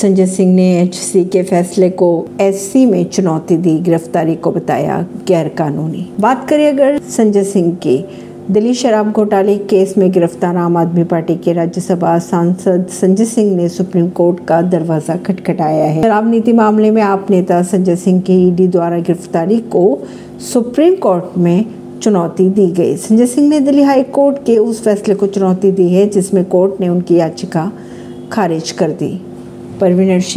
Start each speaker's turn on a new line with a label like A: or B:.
A: संजय सिंह ने एचसी के फैसले को एससी में चुनौती दी, गिरफ्तारी को बताया गैर कानूनी बात करें अगर संजय सिंह की, दिल्ली शराब घोटाले केस में गिरफ़्तार आम आदमी पार्टी के राज्यसभा सांसद संजय सिंह ने सुप्रीम कोर्ट का दरवाज़ा खटखटाया है। शराब नीति मामले में आप नेता संजय सिंह की ईडी द्वारा गिरफ्तारी को सुप्रीम कोर्ट में चुनौती दी गई। संजय सिंह ने दिल्ली हाई कोर्ट के उस फैसले को चुनौती दी है जिसमें कोर्ट ने उनकी याचिका खारिज कर दी। परवीनर